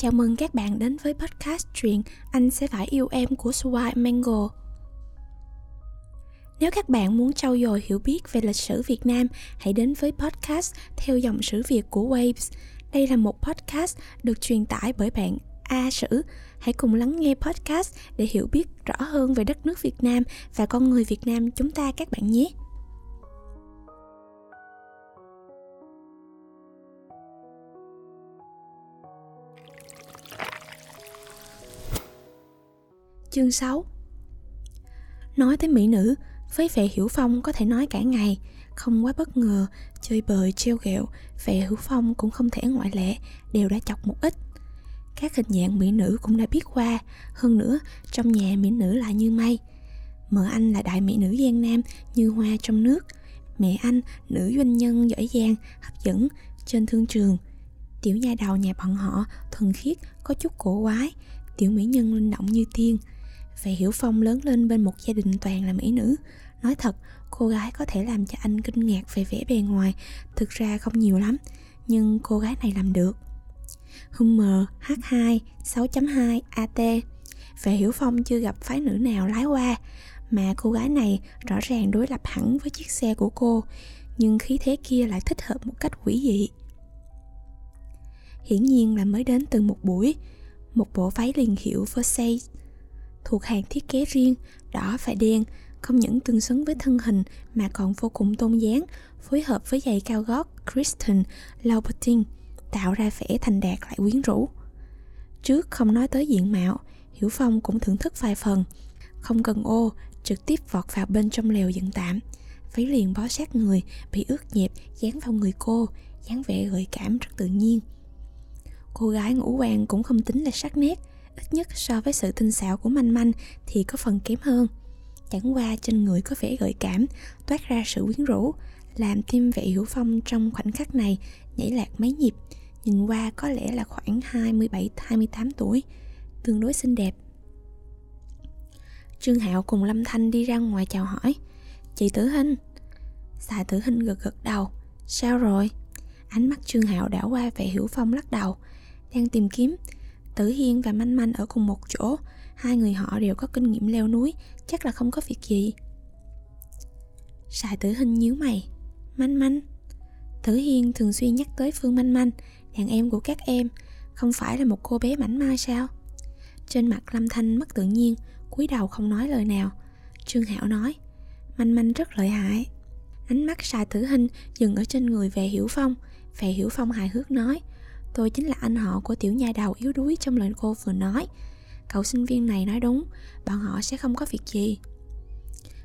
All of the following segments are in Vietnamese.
Chào mừng các bạn đến với podcast truyện Anh sẽ phải yêu em của Swai Mango. Nếu các bạn muốn trau dồi hiểu biết về lịch sử Việt Nam, hãy đến với podcast Theo dòng sử Việt của Waves. Đây là một podcast được truyền tải bởi bạn A Sử. Hãy cùng lắng nghe podcast để hiểu biết rõ hơn về đất nước Việt Nam và con người Việt Nam chúng ta các bạn nhé. Chương 6 Nói tới mỹ nữ, với vẻ hiểu phong có thể nói cả ngày, không quá bất ngờ, chơi bời, treo ghẹo, vẻ hiểu phong cũng không thể ngoại lệ, đều đã chọc một ít. Các hình dạng mỹ nữ cũng đã biết qua, hơn nữa trong nhà mỹ nữ lại như mây. Mợ anh là đại mỹ nữ Giang Nam như hoa trong nước, mẹ anh nữ doanh nhân giỏi giang, hấp dẫn trên thương trường. Tiểu nha đầu nhà bọn họ thuần khiết, có chút cổ quái, tiểu mỹ nhân linh động như tiên – về Hiểu Phong lớn lên bên một gia đình toàn là mỹ nữ. Nói thật, cô gái có thể làm cho anh kinh ngạc về vẻ bề ngoài Thực ra không nhiều lắm Nhưng cô gái này làm được. Hummer H2 6.2 AT Về Hiểu Phong chưa gặp phái nữ nào lái qua Mà cô gái này rõ ràng đối lập hẳn với chiếc xe của cô Nhưng khí thế kia lại thích hợp một cách quỷ dị. Hiển nhiên là mới đến từ một buổi. Một bộ váy liền hiệu Versace thuộc hàng thiết kế riêng, đỏ và đen, không những tương xứng với thân hình mà còn vô cùng tôn dáng, phối hợp với giày cao gót Kristen Louboutin tạo ra vẻ thành đạt lại quyến rũ. Trước không nói tới diện mạo, Hiểu Phong cũng thưởng thức vài phần, không cần ô, trực tiếp vọt vào bên trong lều dựng tạm. Váy liền bó sát người, bị ướt nhẹp, dán vào người cô, dáng vẻ gợi cảm rất tự nhiên. Cô gái ngũ quan cũng không tính là sắc nét, ít nhất so với sự tinh xảo của manh manh thì có phần kém hơn. Chẳng qua trên người có vẻ gợi cảm, toát ra sự quyến rũ, làm tim vệ hữu phong trong khoảnh khắc này nhảy lạc mấy nhịp. Nhìn qua có lẽ là khoảng 27-28 tuổi, tương đối xinh đẹp. Trương Hạo cùng Lâm Thanh đi ra ngoài chào hỏi. Chị Tử Hinh Xà Tử Hinh gật gật đầu. Sao rồi? Ánh mắt Trương Hạo đảo qua vệ hiểu phong lắc đầu. Đang tìm kiếm. Tử Hiên và Manh Manh ở cùng một chỗ. Hai người họ đều có kinh nghiệm leo núi, Chắc là không có việc gì. Sài tử hình nhíu mày. Manh Manh. Tử Hiên thường xuyên nhắc tới Phương Manh Manh, Đàn em của các em. Không phải là một cô bé mảnh mai sao? Trên mặt Lâm Thanh mất tự nhiên, cúi đầu không nói lời nào. Trương Hảo nói, Manh Manh rất lợi hại. Ánh mắt Sài tử hình dừng ở trên người về Hiểu Phong. Về Hiểu Phong hài hước nói Tôi chính là anh họ của tiểu nha đầu yếu đuối trong lời cô vừa nói. Cậu sinh viên này nói đúng Bọn họ sẽ không có việc gì.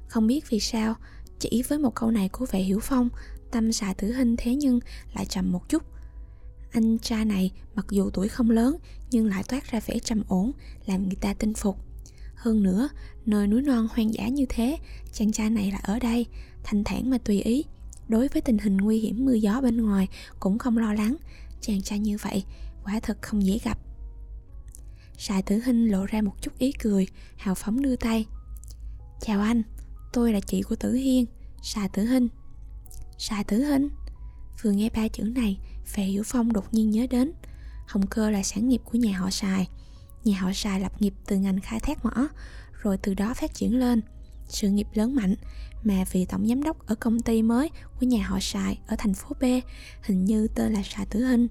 Không biết vì sao Chỉ với một câu này của vệ hiểu phong Tâm xà tử hình thế nhưng lại trầm một chút. Anh cha này mặc dù tuổi không lớn Nhưng lại toát ra vẻ trầm ổn Làm người ta tin phục. Hơn nữa, nơi núi non hoang dã như thế Chàng trai này là ở đây Thanh thản mà tùy ý. Đối với tình hình nguy hiểm mưa gió bên ngoài Cũng không lo lắng chàng trai như vậy, quả thật không dễ gặp. Sài tử hinh lộ ra một chút ý cười, hào phóng đưa tay. Chào anh, tôi là chị của tử hiên, sài tử hinh. Sài tử hinh, vừa nghe ba chữ này phệ hiểu phong đột nhiên nhớ đến. Hồng cơ là sản nghiệp của nhà họ sài. Nhà họ sài lập nghiệp từ ngành khai thác mỏ, rồi từ đó phát triển lên sự nghiệp lớn mạnh mà vị tổng giám đốc ở công ty mới của nhà họ Sài ở thành phố B, hình như tên là Sài Tử Hinh.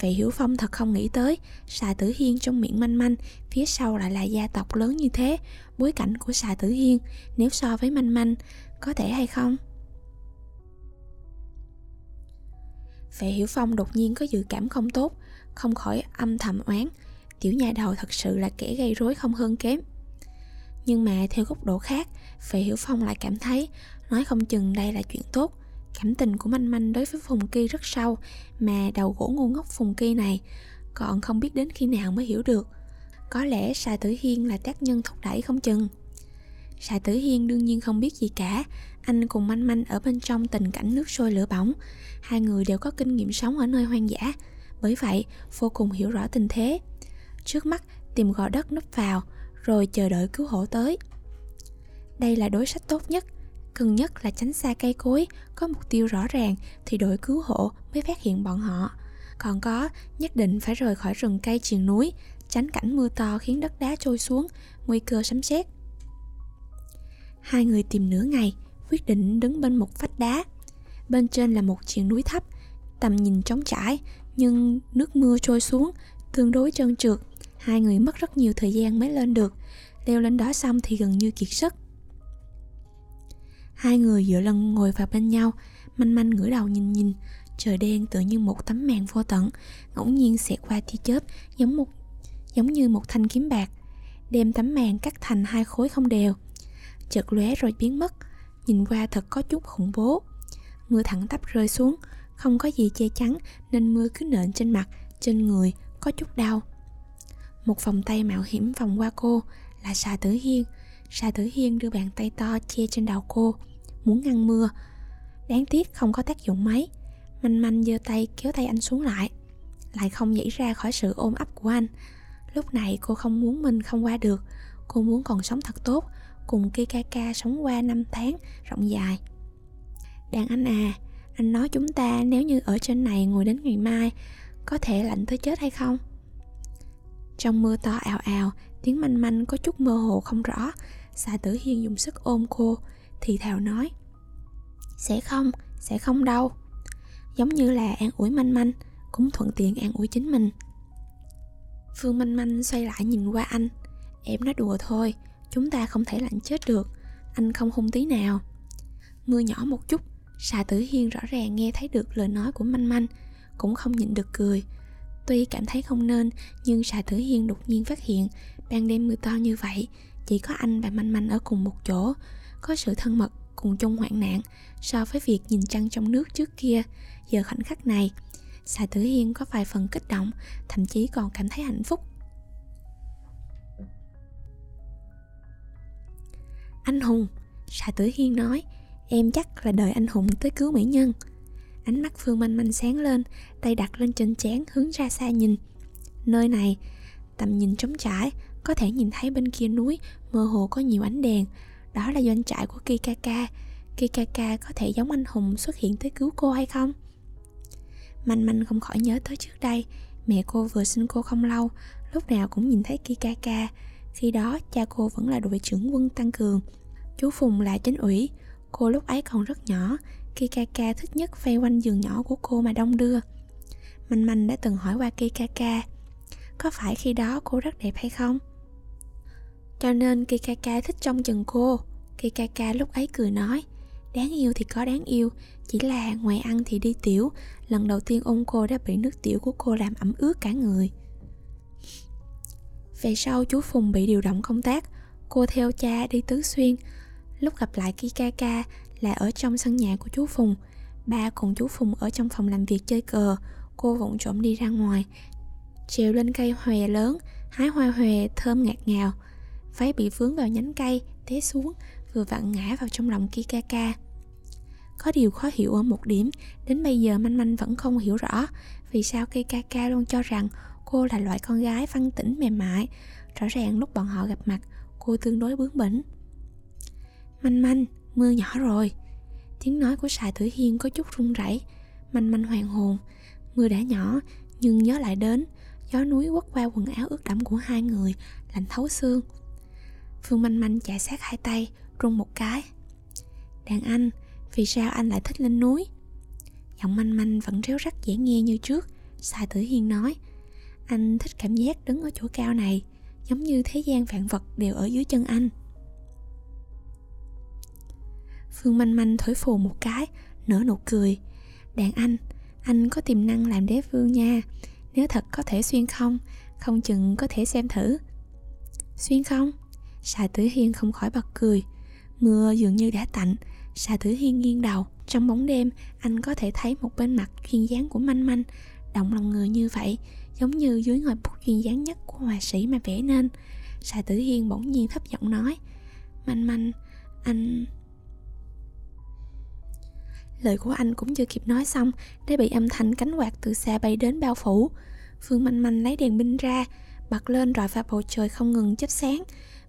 Vệ Hiểu Phong thật không nghĩ tới, Sài Tử Hiên trong miệng manh manh, Phía sau lại là gia tộc lớn như thế, Bối cảnh của Sài Tử Hiên, Nếu so với manh manh, Có thể hay không? Vệ Hiểu Phong đột nhiên có dự cảm không tốt, Không khỏi âm thầm oán Tiểu nhà đầu thật sự là kẻ gây rối không hơn kém. Nhưng mà theo góc độ khác Vệ Hiểu Phong lại cảm thấy, Nói không chừng đây là chuyện tốt. Cảm tình của Manh Manh đối với Phùng Kỳ rất sâu, Mà đầu gỗ ngu ngốc Phùng Kỳ này, Còn không biết đến khi nào mới hiểu được. Có lẽ xà Tử Hiên là tác nhân thúc đẩy không chừng. Xà Tử Hiên đương nhiên không biết gì cả. Anh cùng Manh Manh ở bên trong tình cảnh nước sôi lửa bỏng. Hai người đều có kinh nghiệm sống ở nơi hoang dã. Bởi vậy, vô cùng hiểu rõ tình thế. Trước mắt, tìm gò đất nấp vào, rồi chờ đợi cứu hộ tới. Đây là đối sách tốt nhất. Cần nhất là tránh xa cây cối, có mục tiêu rõ ràng thì đội cứu hộ mới phát hiện bọn họ. Còn có, nhất định phải rời khỏi rừng cây triền núi, tránh cảnh mưa to khiến đất đá trôi xuống, nguy cơ sấm sét. Hai người tìm nửa ngày, quyết định đứng bên một vách đá. Bên trên là một triền núi thấp, tầm nhìn trống trải, nhưng nước mưa trôi xuống, tương đối trơn trượt hai người mất rất nhiều thời gian mới lên được. Leo lên đó xong thì gần như kiệt sức. Hai người dựa lưng ngồi vào bên nhau, manh manh ngửa đầu nhìn nhìn. Trời đen tựa như một tấm màn vô tận, ngẫu nhiên xẹt qua tia chớp giống một, giống như một thanh kiếm bạc, đem tấm màn cắt thành hai khối không đều. Chợt lóe rồi biến mất, nhìn qua thật có chút khủng bố. Mưa thẳng tắp rơi xuống, không có gì che chắn nên mưa cứ nện trên mặt, trên người có chút đau một vòng tay mạo hiểm vòng qua cô là xà tử hiên. Xà tử hiên đưa bàn tay to che trên đầu cô, muốn ngăn mưa. Đáng tiếc không có tác dụng mấy. Manh manh giơ tay kéo tay anh xuống lại. Lại không nhảy ra khỏi sự ôm ấp của anh. Lúc này cô không muốn mình không qua được. Cô muốn còn sống thật tốt, cùng Kikaka sống qua năm tháng, rộng dài. Đàn anh à anh nói chúng ta nếu như ở trên này ngồi đến ngày mai, có thể lạnh tới chết hay không? Trong mưa to ào ào, tiếng manh manh có chút mơ hồ không rõ. Xà tử hiên dùng sức ôm cô, thì thào nói, sẽ không sẽ không đâu. Giống như là an ủi manh manh, cũng thuận tiện an ủi chính mình. Phương manh manh xoay lại nhìn qua anh, em nói đùa thôi, chúng ta không thể lạnh chết được, anh không hung tí nào. Mưa nhỏ một chút xà tử hiên rõ ràng nghe thấy được lời nói của manh manh, cũng không nhịn được cười tuy cảm thấy không nên, nhưng xà tử hiên đột nhiên phát hiện, ban đêm mưa to như vậy, chỉ có anh và manh manh ở cùng một chỗ. Có sự thân mật cùng chung hoạn nạn so với việc nhìn trăng trong nước trước kia. Giờ khoảnh khắc này xà tử hiên có vài phần kích động, thậm chí còn cảm thấy hạnh phúc. Anh hùng xà tử hiên nói, em chắc là đợi anh hùng tới cứu mỹ nhân ánh mắt phương manh manh sáng lên, tay đặt lên trên chán hướng ra xa nhìn. Nơi này, tầm nhìn trống trải, có thể nhìn thấy bên kia núi, mơ hồ có nhiều ánh đèn. Đó là doanh trại của kikaka kikaka có thể giống anh hùng xuất hiện tới cứu cô hay không? Manh manh không khỏi nhớ tới trước đây, mẹ cô vừa sinh cô không lâu, lúc nào cũng nhìn thấy kikaka khi đó, cha cô vẫn là đội trưởng quân tăng cường. Chú phùng là chính ủy, cô lúc ấy còn rất nhỏ kikaka thích nhất vây quanh giường nhỏ của cô mà đông đưa. Manh manh đã từng hỏi qua kikaka có phải khi đó cô rất đẹp hay không? Cho nên Kikaka thích trong chừng cô Kikaka lúc ấy cười nói, Đáng yêu thì có đáng yêu, Chỉ là ngoài ăn thì đi tiểu. Lần đầu tiên ôm cô đã bị nước tiểu của cô làm ẩm ướt cả người. Về sau, chú Phùng bị điều động công tác, Cô theo cha đi Tứ Xuyên. Lúc gặp lại Kikaka là ở trong sân nhà của chú Phùng. Ba cùng chú Phùng ở trong phòng làm việc chơi cờ. Cô vụng trộm đi ra ngoài, Trèo lên cây hòe lớn, Hái hoa hòe thơm ngạt ngào. Váy bị vướng vào nhánh cây, té xuống, vừa vặn ngã vào trong lòng kikaka. Có điều khó hiểu ở một điểm, đến bây giờ manh manh vẫn không hiểu rõ vì sao kikaka luôn cho rằng cô là loại con gái văn tĩnh mềm mại. Rõ ràng lúc bọn họ gặp mặt, cô tương đối bướng bỉnh. Manh manh mưa nhỏ rồi. Tiếng nói của sài Thử hiên có chút run rẩy, manh manh hoàng hồn. Mưa đã nhỏ, nhưng nhớ lại đến, gió núi quất qua quần áo ướt đẫm của hai người, lạnh thấu xương. Phương manh manh chạy sát hai tay Rung một cái. Đàn anh, Vì sao anh lại thích lên núi? Giọng manh manh vẫn réo rắt dễ nghe như trước, sài tử hiên nói. Anh thích cảm giác đứng ở chỗ cao này, Giống như thế gian vạn vật đều ở dưới chân anh. Phương manh manh thổi phù một cái, Nở nụ cười. Đàn anh Anh có tiềm năng làm đế vương nha. Nếu thật có thể xuyên không Không chừng có thể xem thử. Xuyên không? Sa Tử Hiên không khỏi bật cười. Mưa dường như đã tạnh. Sa Tử Hiên nghiêng đầu. Trong bóng đêm, anh có thể thấy một bên mặt duyên dáng của manh manh. Động lòng người như vậy, Giống như dưới ngòi bút duyên dáng nhất của họa sĩ mà vẽ nên. Sa Tử Hiên bỗng nhiên thấp giọng nói, Manh manh, Anh Lời của anh cũng chưa kịp nói xong, Đã bị âm thanh cánh quạt từ xa bay đến bao phủ. Phương manh manh lấy đèn pin ra, Bật lên rọi vào bầu trời không ngừng chớp sáng.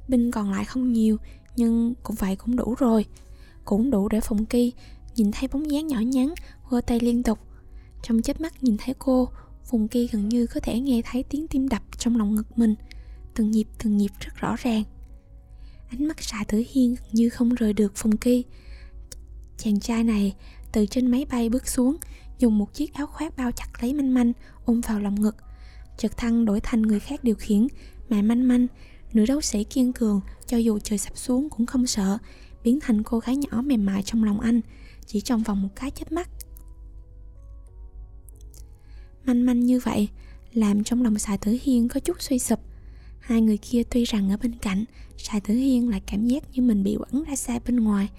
Binh còn lại không nhiều, nhưng cũng vậy cũng đủ rồi. Cũng đủ để phùng kỳ nhìn thấy bóng dáng nhỏ nhắn, vơ tay liên tục. Trong chớp mắt nhìn thấy cô, Phùng Kỳ gần như có thể nghe thấy tiếng tim đập trong lòng ngực mình. Từng nhịp từng nhịp rất rõ ràng. Ánh mắt xà tử hiên gần như không rời được Phùng Kỳ. Chàng trai này từ trên máy bay bước xuống, Dùng một chiếc áo khoác bao chặt lấy manh manh, Ôm vào lòng ngực. Trực thăng đổi thành người khác điều khiển, Mà manh manh, Nữ đấu sĩ kiên cường, Cho dù trời sắp xuống cũng không sợ, Biến thành cô gái nhỏ mềm mại trong lòng anh, Chỉ trong vòng một cái chớp mắt. Manh manh như vậy, Làm trong lòng xài tử hiên có chút suy sụp. Hai người kia tuy rằng ở bên cạnh, Sài Tử Hiên lại cảm giác như mình bị quẳng ra xa bên ngoài.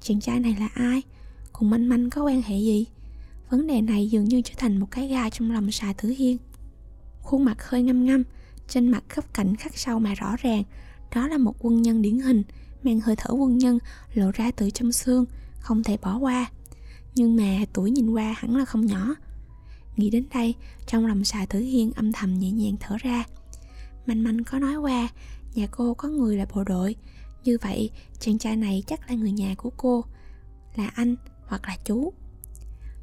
Chàng trai này là ai? Cùng manh manh có quan hệ gì? Vấn đề này dường như trở thành một cái gai trong lòng xà Tử Hiên. Khuôn mặt hơi ngâm ngâm, Trên mặt khớp cảnh khắc sâu mà rõ ràng. Đó là một quân nhân điển hình, Mang hơi thở quân nhân, lộ ra từ trong xương, Không thể bỏ qua. Nhưng mà tuổi nhìn qua hẳn là không nhỏ. Nghĩ đến đây, Trong lòng xà Tử Hiên âm thầm nhẹ nhàng thở ra. Manh Manh có nói qua, Nhà cô có người là bộ đội. Như vậy, chàng trai này chắc là người nhà của cô. Là anh hoặc là chú.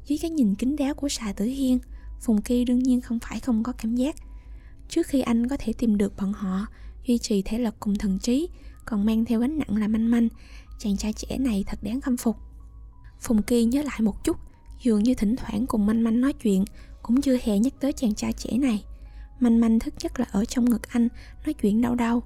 Dưới cái nhìn kính đáo của xà tử hiên, Phùng Kỳ đương nhiên không phải không có cảm giác. Trước khi anh có thể tìm được bọn họ, Duy trì thể lực cùng thần trí, Còn mang theo gánh nặng là manh manh, Chàng trai trẻ này thật đáng khâm phục. Phùng Kỳ nhớ lại một chút, Dường như thỉnh thoảng cùng manh manh nói chuyện, Cũng chưa hề nhắc tới chàng trai trẻ này. Manh manh thức nhất là ở trong ngực anh, Nói chuyện đau đau.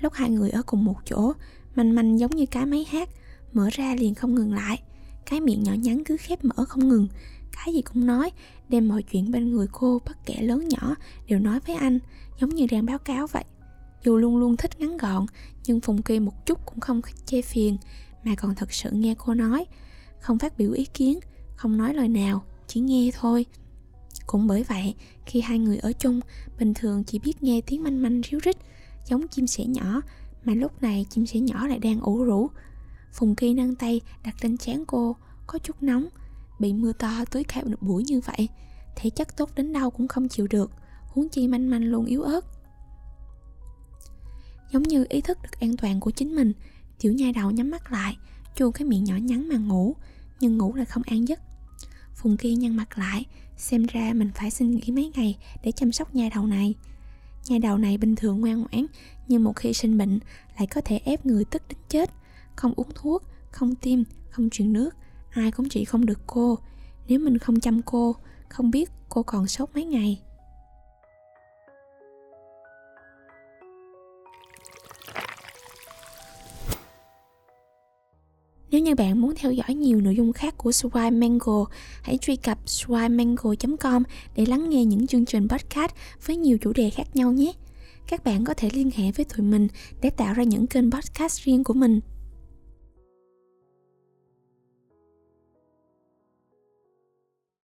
Lúc hai người ở cùng một chỗ, Manh manh giống như cái máy hát, Mở ra liền không ngừng lại. Cái miệng nhỏ nhắn cứ khép mở không ngừng. Cái gì cũng nói Đem mọi chuyện bên người cô bất kể lớn nhỏ Đều nói với anh Giống như đang báo cáo vậy. Dù luôn luôn thích ngắn gọn Nhưng Phùng Kỳ một chút cũng không chê phiền Mà còn thật sự nghe cô nói. Không phát biểu ý kiến Không nói lời nào Chỉ nghe thôi. Cũng bởi vậy, khi hai người ở chung, bình thường chỉ biết nghe tiếng manh manh ríu rít, giống chim sẻ nhỏ, mà lúc này chim sẻ nhỏ lại đang ủ rũ. Phùng Kỳ nâng tay đặt lên chén cô, có chút nóng, bị mưa to tưới cả một buổi như vậy, thể chất tốt đến đâu cũng không chịu được, huống chi manh manh luôn yếu ớt. Giống như ý thức được an toàn của chính mình, tiểu nhai đầu nhắm mắt lại, chu cái miệng nhỏ nhắn mà ngủ, nhưng ngủ là không an giấc. Phùng Kỳ nhăn mặt lại, Xem ra mình phải xin nghỉ mấy ngày để chăm sóc nha đầu này. Nha đầu này bình thường ngoan ngoãn Nhưng một khi sinh bệnh lại có thể ép người tức đến chết. Không uống thuốc, không tiêm, không truyền nước Ai cũng chỉ không được cô Nếu mình không chăm cô Không biết cô còn sốt mấy ngày Nếu như bạn muốn theo dõi nhiều nội dung khác của Swine Mango, hãy truy cập swaimango com để lắng nghe những chương trình podcast với nhiều chủ đề khác nhau nhé. Các bạn có thể liên hệ với tụi mình để tạo ra những kênh podcast riêng của mình.